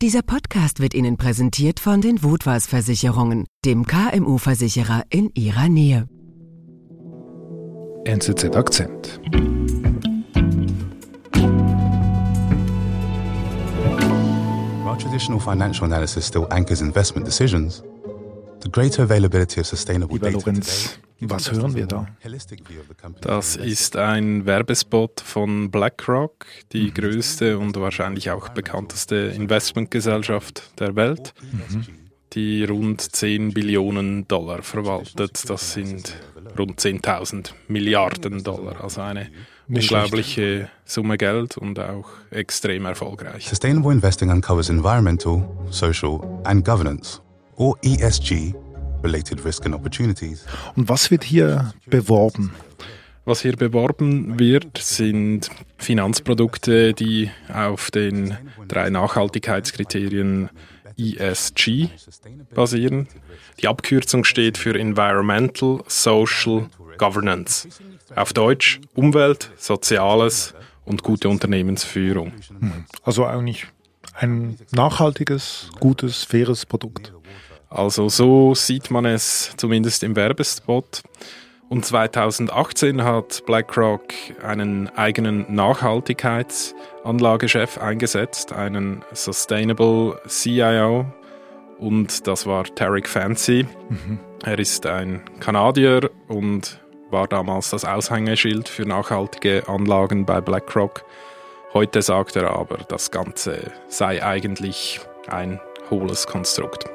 Dieser Podcast wird Ihnen präsentiert von den Wutwas Versicherungen, dem KMU-Versicherer in Ihrer Nähe. NZZ Akzent. While traditional financial analysis still anchors investment decisions, Lieber Lorenz, was hören wir da? Das ist ein Werbespot von BlackRock, die größte und wahrscheinlich auch bekannteste Investmentgesellschaft der Welt, die rund 10 Billionen Dollar verwaltet. Das sind rund 10.000 Milliarden Dollar, also eine Nicht unglaubliche Summe Geld und auch extrem erfolgreich. Sustainable investing uncovers environmental, social, and governance, or ESG, related risk and opportunities. Und was wird hier beworben? Was hier beworben wird, sind Finanzprodukte, die auf den drei Nachhaltigkeitskriterien ESG basieren. Die Abkürzung steht für Environmental, Social, Governance. Auf Deutsch Umwelt, Soziales und gute Unternehmensführung. Also eigentlich ein nachhaltiges, gutes, faires Produkt. Also so sieht man es zumindest im Werbespot. Und 2018 hat BlackRock einen eigenen Nachhaltigkeitsanlagechef eingesetzt, einen Sustainable CIO. Und das war Tarek Fancy. Er ist ein Kanadier und war damals das Aushängeschild für nachhaltige Anlagen bei BlackRock. Heute sagt er aber, das Ganze sei eigentlich ein hohles Konstrukt.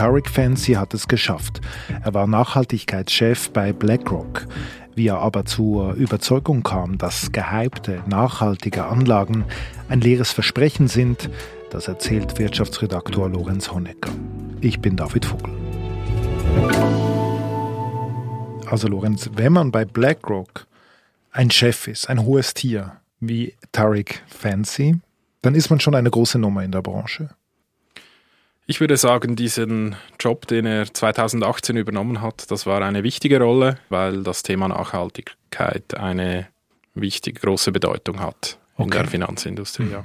Tarek Fancy hat es geschafft. Er war Nachhaltigkeitschef bei BlackRock. Wie er aber zur Überzeugung kam, dass gehypte, nachhaltige Anlagen ein leeres Versprechen sind, das erzählt Wirtschaftsredaktor Lorenz Honecker. Ich bin David Vogel. Also Lorenz, wenn man bei BlackRock ein Chef ist, ein hohes Tier wie Tarek Fancy, dann ist man schon eine große Nummer in der Branche. Ich würde sagen, diesen Job, den er 2018 übernommen hat, das war eine wichtige Rolle, weil das Thema Nachhaltigkeit eine wichtige, große Bedeutung hat in Okay. der Finanzindustrie. Ja.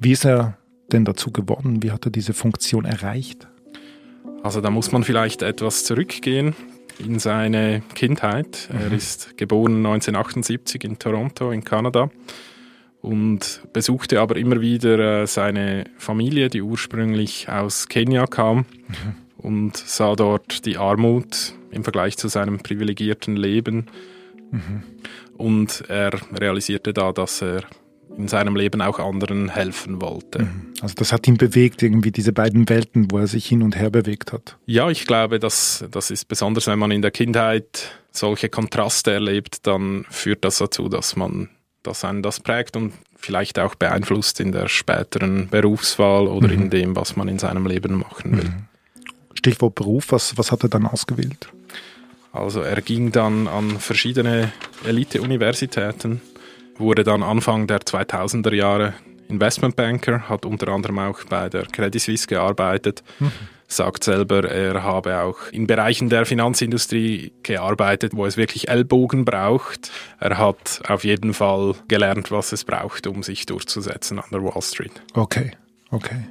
Wie ist er denn dazu geworden? Wie hat er diese Funktion erreicht? Also da muss man vielleicht etwas zurückgehen in seine Kindheit. Er ist geboren 1978 in Toronto in Kanada und besuchte aber immer wieder äh, seine Familie, die ursprünglich aus Kenia kam und sah dort die Armut im Vergleich zu seinem privilegierten Leben. Und er realisierte da, dass er in seinem Leben auch anderen helfen wollte. Also das hat ihn bewegt, irgendwie diese beiden Welten, wo er sich hin und her bewegt hat. Ja, ich glaube, das, das ist besonders, wenn man in der Kindheit solche Kontraste erlebt, dann führt das dazu, dass man, dass einen das prägt und vielleicht auch beeinflusst in der späteren Berufswahl oder in dem, was man in seinem Leben machen will. Stichwort Beruf, was, was hat er dann ausgewählt? Also er ging dann an verschiedene Elite-Universitäten, wurde dann Anfang der 2000er Jahre Investmentbanker, hat unter anderem auch bei der Credit Suisse gearbeitet, sagt selber, er habe auch in Bereichen der Finanzindustrie gearbeitet, wo es wirklich Ellbogen braucht. Er hat auf jeden Fall gelernt, was es braucht, um sich durchzusetzen an der Wall Street. Okay, okay.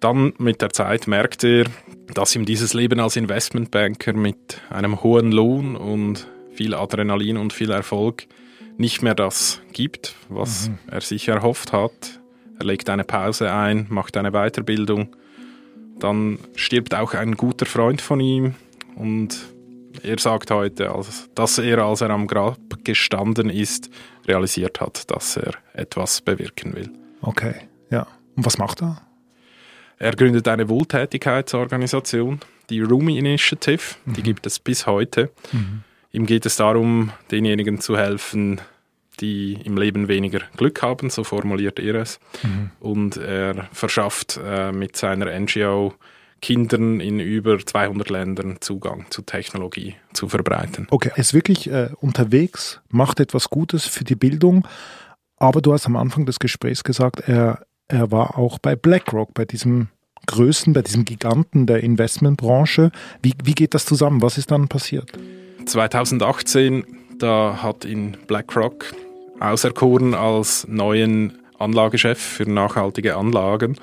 Dann mit der Zeit merkt er, dass ihm dieses Leben als Investmentbanker mit einem hohen Lohn und viel Adrenalin und viel Erfolg nicht mehr das gibt, was er sich erhofft hat. Er legt eine Pause ein, macht eine Weiterbildung. Dann stirbt auch ein guter Freund von ihm und er sagt heute, dass er, als er am Grab gestanden ist, realisiert hat, dass er etwas bewirken will. Okay, ja. Und was macht er? Er gründet eine Wohltätigkeitsorganisation, die Rumi Initiative, die gibt es bis heute. Ihm geht es darum, denjenigen zu helfen, die im Leben weniger Glück haben, so formuliert er es. Und er verschafft äh, mit seiner NGO Kindern in über 200 Ländern Zugang zu Technologie zu verbreiten. Okay, er ist wirklich äh, unterwegs, macht etwas Gutes für die Bildung, aber du hast am Anfang des Gesprächs gesagt, er, er war auch bei BlackRock, bei diesem Größen, bei diesem Giganten der Investmentbranche. Wie, wie geht das zusammen? Was ist dann passiert? 2018, da hat ihn BlackRock auserkoren als neuen Anlagechef für nachhaltige Anlagen.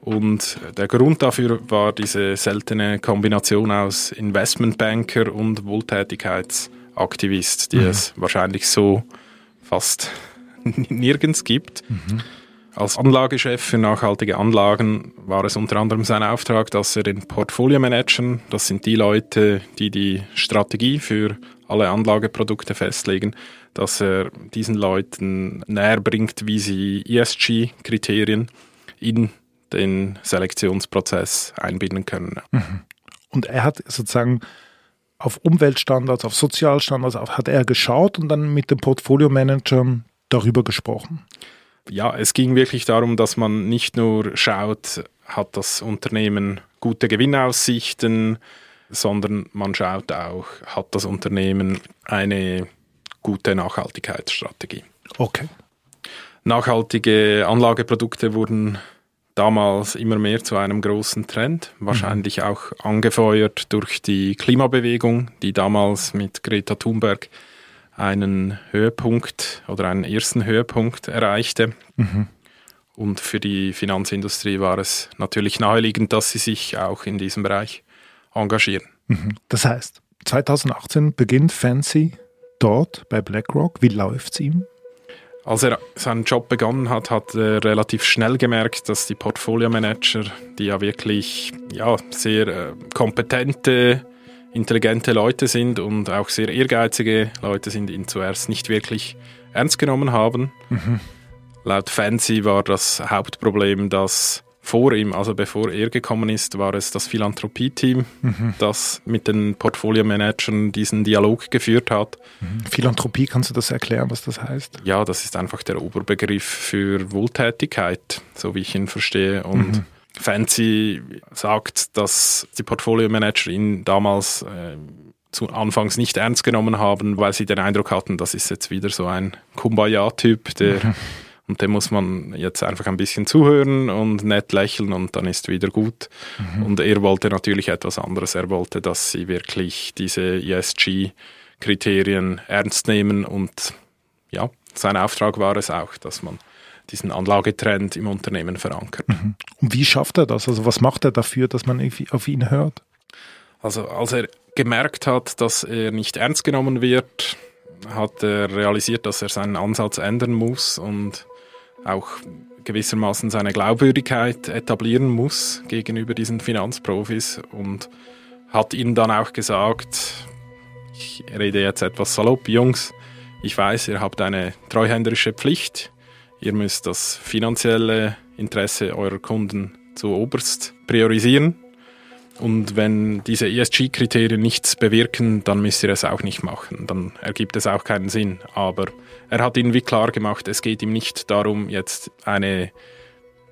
Und der Grund dafür war diese seltene Kombination aus Investmentbanker und Wohltätigkeitsaktivist, die mhm. es wahrscheinlich so fast nirgends gibt. Mhm. Als Anlagechef für nachhaltige Anlagen war es unter anderem sein Auftrag, dass er den Portfolio-Managern, das sind die Leute, die die Strategie für alle Anlageprodukte festlegen, dass er diesen Leuten näher bringt, wie sie ESG-Kriterien in den Selektionsprozess einbinden können. Mhm. Und er hat sozusagen auf Umweltstandards, auf Sozialstandards hat er geschaut und dann mit den Portfolio-Managern darüber gesprochen ja, es ging wirklich darum, dass man nicht nur schaut, hat das Unternehmen gute Gewinnaussichten, sondern man schaut auch, hat das Unternehmen eine gute Nachhaltigkeitsstrategie. Okay. Nachhaltige Anlageprodukte wurden damals immer mehr zu einem großen Trend, wahrscheinlich mhm. auch angefeuert durch die Klimabewegung, die damals mit Greta Thunberg einen Höhepunkt oder einen ersten Höhepunkt erreichte. Mhm. Und für die Finanzindustrie war es natürlich naheliegend, dass sie sich auch in diesem Bereich engagieren. Mhm. Das heißt, 2018 beginnt Fancy dort bei BlackRock. Wie läuft es ihm? Als er seinen Job begonnen hat, hat er relativ schnell gemerkt, dass die Portfolio-Manager, die ja wirklich ja, sehr äh, kompetente intelligente Leute sind und auch sehr ehrgeizige Leute sind, ihn zuerst nicht wirklich ernst genommen haben. Mhm. Laut Fancy war das Hauptproblem, dass vor ihm, also bevor er gekommen ist, war es das Philanthropie-Team, mhm. das mit den Portfolio-Managern diesen Dialog geführt hat. Mhm. Philanthropie, kannst du das erklären, was das heißt? Ja, das ist einfach der Oberbegriff für Wohltätigkeit, so wie ich ihn verstehe. Und mhm. Fancy sagt, dass die Portfolio-Manager ihn damals äh, zu Anfangs nicht ernst genommen haben, weil sie den Eindruck hatten, das ist jetzt wieder so ein Kumbaya-Typ, der. und dem muss man jetzt einfach ein bisschen zuhören und nett lächeln und dann ist wieder gut. Mhm. Und er wollte natürlich etwas anderes. Er wollte, dass sie wirklich diese ESG-Kriterien ernst nehmen und ja, sein Auftrag war es auch, dass man diesen Anlagetrend im Unternehmen verankert. Mhm. Und wie schafft er das? Also was macht er dafür, dass man auf ihn hört? Also als er gemerkt hat, dass er nicht ernst genommen wird, hat er realisiert, dass er seinen Ansatz ändern muss und auch gewissermaßen seine Glaubwürdigkeit etablieren muss gegenüber diesen Finanzprofis und hat ihnen dann auch gesagt, ich rede jetzt etwas salopp, Jungs, ich weiß, ihr habt eine treuhänderische Pflicht, Ihr müsst das finanzielle Interesse eurer Kunden zu oberst priorisieren. Und wenn diese ESG-Kriterien nichts bewirken, dann müsst ihr es auch nicht machen. Dann ergibt es auch keinen Sinn. Aber er hat ihnen wie klar gemacht, es geht ihm nicht darum, jetzt eine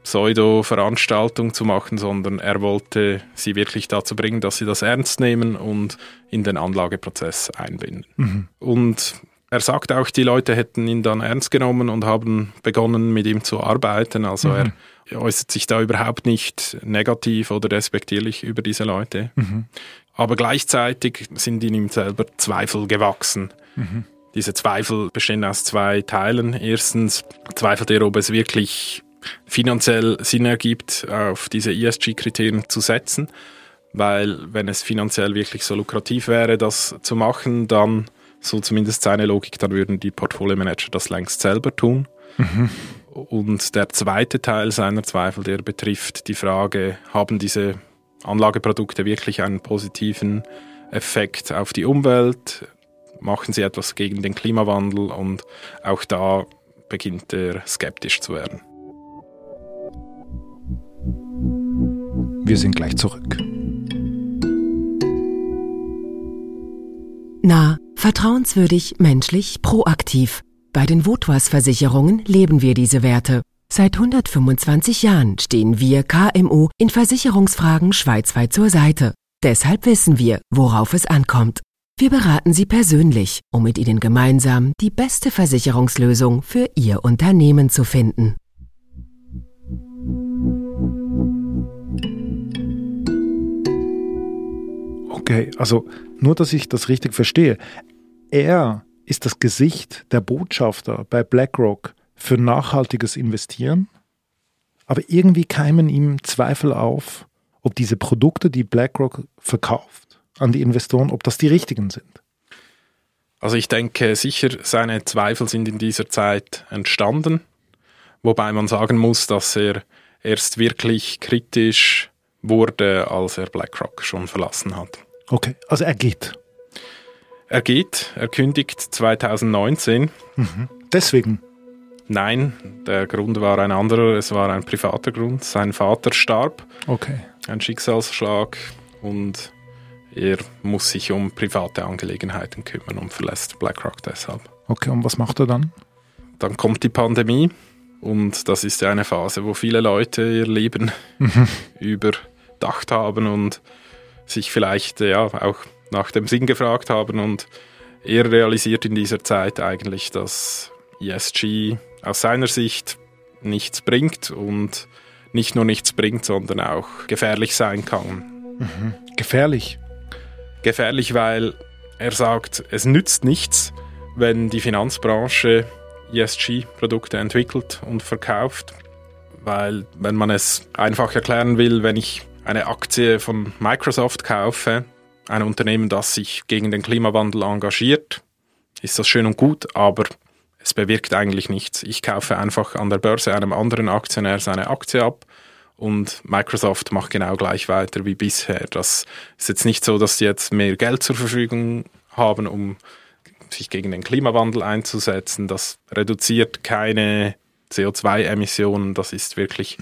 Pseudo-Veranstaltung zu machen, sondern er wollte sie wirklich dazu bringen, dass sie das ernst nehmen und in den Anlageprozess einbinden. Mhm. Und er sagt auch, die Leute hätten ihn dann ernst genommen und haben begonnen, mit ihm zu arbeiten. Also mhm. er äußert sich da überhaupt nicht negativ oder respektierlich über diese Leute. Mhm. Aber gleichzeitig sind in ihm selber Zweifel gewachsen. Mhm. Diese Zweifel bestehen aus zwei Teilen. Erstens zweifelt er, ob es wirklich finanziell Sinn ergibt, auf diese ESG-Kriterien zu setzen. Weil wenn es finanziell wirklich so lukrativ wäre, das zu machen, dann so zumindest seine Logik, dann würden die Portfolio-Manager das längst selber tun. Mhm. Und der zweite Teil seiner Zweifel, der betrifft die Frage, haben diese Anlageprodukte wirklich einen positiven Effekt auf die Umwelt? Machen sie etwas gegen den Klimawandel? Und auch da beginnt er skeptisch zu werden. Wir sind gleich zurück. Na, vertrauenswürdig, menschlich, proaktiv. Bei den Votwas Versicherungen leben wir diese Werte. Seit 125 Jahren stehen wir KMU in Versicherungsfragen schweizweit zur Seite. Deshalb wissen wir, worauf es ankommt. Wir beraten Sie persönlich, um mit Ihnen gemeinsam die beste Versicherungslösung für Ihr Unternehmen zu finden. Okay, also nur, dass ich das richtig verstehe. Er ist das Gesicht der Botschafter bei BlackRock für nachhaltiges Investieren, aber irgendwie keimen ihm Zweifel auf, ob diese Produkte, die BlackRock verkauft an die Investoren, ob das die richtigen sind. Also ich denke sicher, seine Zweifel sind in dieser Zeit entstanden, wobei man sagen muss, dass er erst wirklich kritisch wurde, als er BlackRock schon verlassen hat. Okay, also er geht. Er geht, er kündigt 2019. Mhm. Deswegen? Nein, der Grund war ein anderer, es war ein privater Grund. Sein Vater starb. Okay. Ein Schicksalsschlag und er muss sich um private Angelegenheiten kümmern und verlässt BlackRock deshalb. Okay, und was macht er dann? Dann kommt die Pandemie und das ist ja eine Phase, wo viele Leute ihr Leben mhm. überdacht haben und sich vielleicht ja auch nach dem Sinn gefragt haben und er realisiert in dieser Zeit eigentlich, dass ESG aus seiner Sicht nichts bringt und nicht nur nichts bringt, sondern auch gefährlich sein kann. Mhm. Gefährlich? Gefährlich, weil er sagt, es nützt nichts, wenn die Finanzbranche ESG-Produkte entwickelt und verkauft, weil wenn man es einfach erklären will, wenn ich eine Aktie von Microsoft kaufe, ein Unternehmen, das sich gegen den Klimawandel engagiert, ist das schön und gut, aber es bewirkt eigentlich nichts. Ich kaufe einfach an der Börse einem anderen Aktionär seine Aktie ab und Microsoft macht genau gleich weiter wie bisher. Das ist jetzt nicht so, dass sie jetzt mehr Geld zur Verfügung haben, um sich gegen den Klimawandel einzusetzen. Das reduziert keine CO2-Emissionen. Das ist wirklich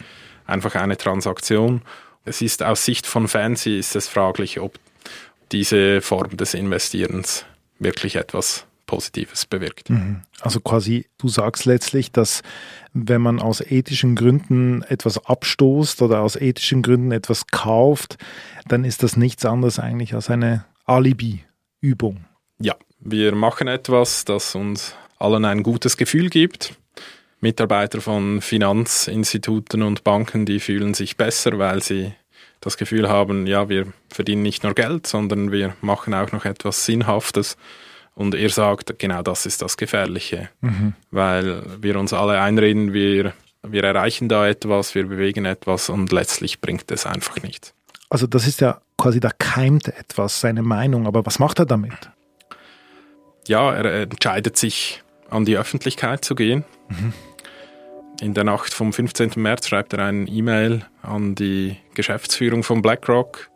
einfach eine Transaktion. Es ist aus Sicht von Fancy ist es fraglich, ob diese Form des Investierens wirklich etwas Positives bewirkt. Mhm. Also quasi, du sagst letztlich, dass wenn man aus ethischen Gründen etwas abstoßt oder aus ethischen Gründen etwas kauft, dann ist das nichts anderes eigentlich als eine Alibi-Übung. Ja, wir machen etwas, das uns allen ein gutes Gefühl gibt. Mitarbeiter von Finanzinstituten und Banken, die fühlen sich besser, weil sie das Gefühl haben, ja, wir verdienen nicht nur Geld, sondern wir machen auch noch etwas Sinnhaftes. Und er sagt, genau das ist das Gefährliche, mhm. weil wir uns alle einreden, wir, wir erreichen da etwas, wir bewegen etwas und letztlich bringt es einfach nichts. Also das ist ja quasi, da keimt etwas, seine Meinung, aber was macht er damit? Ja, er entscheidet sich, an die Öffentlichkeit zu gehen. Mhm. In der Nacht vom 15. März schreibt er eine E-Mail an die Geschäftsführung von BlackRock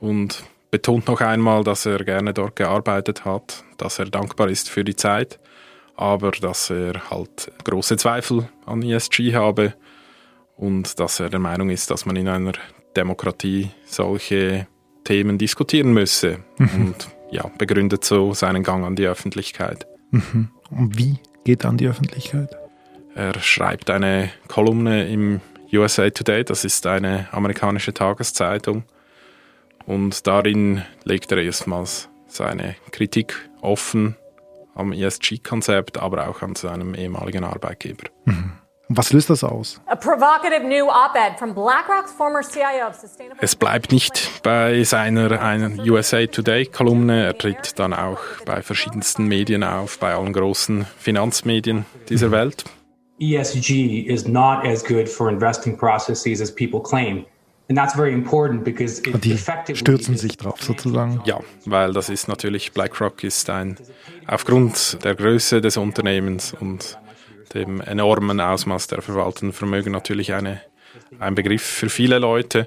und betont noch einmal, dass er gerne dort gearbeitet hat, dass er dankbar ist für die Zeit, aber dass er halt große Zweifel an ESG habe und dass er der Meinung ist, dass man in einer Demokratie solche Themen diskutieren müsse mhm. und ja, begründet so seinen Gang an die Öffentlichkeit. Mhm. Und wie geht er an die Öffentlichkeit? Er schreibt eine Kolumne im USA Today, das ist eine amerikanische Tageszeitung, und darin legt er erstmals seine Kritik offen am ESG-Konzept, aber auch an seinem ehemaligen Arbeitgeber. Mhm. Was löst das aus? Es bleibt nicht bei seiner USA Today-Kolumne. Er tritt dann auch bei verschiedensten Medien auf, bei allen großen Finanzmedien dieser mhm. Welt. ESG is not as good for investing processes as people claim. Und die stürzen sich drauf sozusagen. Ja, weil das ist natürlich, BlackRock ist ein, aufgrund der Größe des Unternehmens und dem enormen Ausmaß der verwalteten Vermögen natürlich eine, ein Begriff für viele Leute.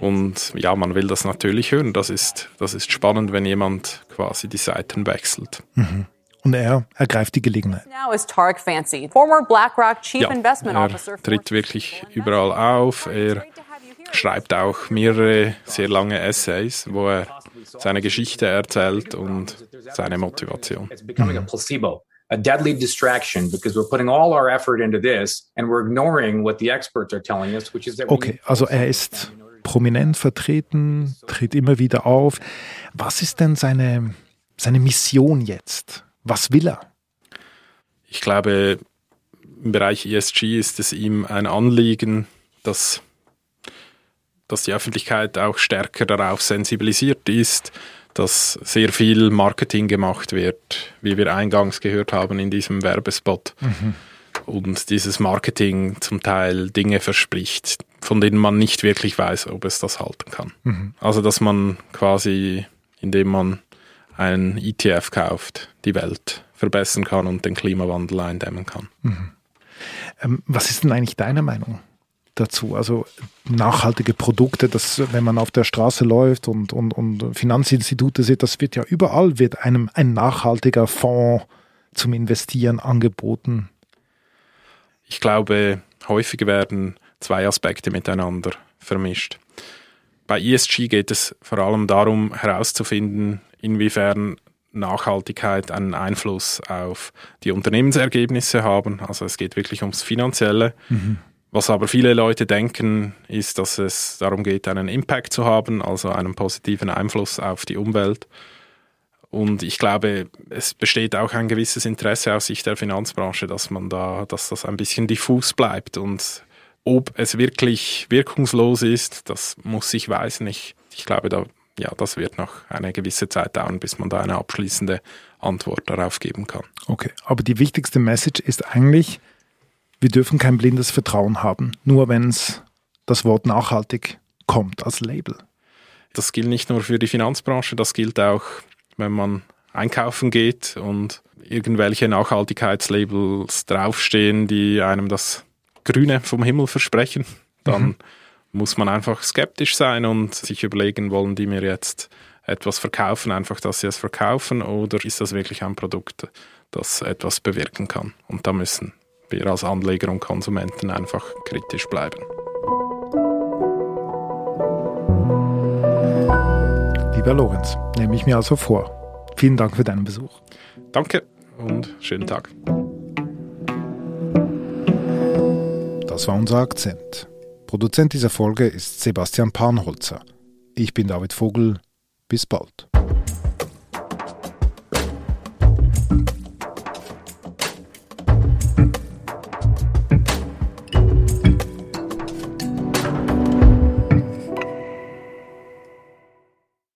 Und ja, man will das natürlich hören. Das ist, das ist spannend, wenn jemand quasi die Seiten wechselt. Mhm. Und er ergreift die Gelegenheit. Now is Tarek Fancy, former BlackRock Chief ja, Investment Officer. Er tritt wirklich überall auf. Er schreibt auch mehrere sehr lange Essays, wo er seine Geschichte erzählt und seine Motivation. a deadly distraction because we're putting all our effort into this and we're ignoring what the experts are telling us, which is that Okay, also er ist prominent vertreten, tritt immer wieder auf. Was ist denn seine, seine Mission jetzt? Was will er? Ich glaube, im Bereich ESG ist es ihm ein Anliegen, dass dass die Öffentlichkeit auch stärker darauf sensibilisiert ist, dass sehr viel Marketing gemacht wird, wie wir eingangs gehört haben in diesem Werbespot. Mhm. und dieses Marketing zum Teil Dinge verspricht, von denen man nicht wirklich weiß, ob es das halten kann. Mhm. Also dass man quasi, indem man einen ETF kauft, die Welt verbessern kann und den Klimawandel eindämmen kann. Mhm. Ähm, was ist denn eigentlich deine Meinung dazu? Also nachhaltige Produkte, das, wenn man auf der Straße läuft und, und, und Finanzinstitute sieht, das wird ja überall wird einem ein nachhaltiger Fonds zum Investieren angeboten. Ich glaube, häufig werden zwei Aspekte miteinander vermischt. Bei ESG geht es vor allem darum herauszufinden, inwiefern Nachhaltigkeit einen Einfluss auf die Unternehmensergebnisse haben. Also es geht wirklich ums Finanzielle. Mhm. Was aber viele Leute denken, ist, dass es darum geht, einen Impact zu haben, also einen positiven Einfluss auf die Umwelt. Und ich glaube, es besteht auch ein gewisses Interesse aus Sicht der Finanzbranche, dass man da, dass das ein bisschen diffus bleibt. Und ob es wirklich wirkungslos ist, das muss ich weisen. Ich, ich glaube, da ja, das wird noch eine gewisse Zeit dauern, bis man da eine abschließende Antwort darauf geben kann. Okay, aber die wichtigste Message ist eigentlich, wir dürfen kein blindes Vertrauen haben, nur wenn es das Wort nachhaltig kommt als Label. Das gilt nicht nur für die Finanzbranche, das gilt auch, wenn man einkaufen geht und irgendwelche Nachhaltigkeitslabels draufstehen, die einem das Grüne vom Himmel versprechen, dann mhm muss man einfach skeptisch sein und sich überlegen, wollen die mir jetzt etwas verkaufen, einfach, dass sie es verkaufen, oder ist das wirklich ein Produkt, das etwas bewirken kann? Und da müssen wir als Anleger und Konsumenten einfach kritisch bleiben. Lieber Lorenz, nehme ich mir also vor. Vielen Dank für deinen Besuch. Danke und schönen Tag. Das war unser Akzent. Produzent dieser Folge ist Sebastian Panholzer. Ich bin David Vogel. Bis bald.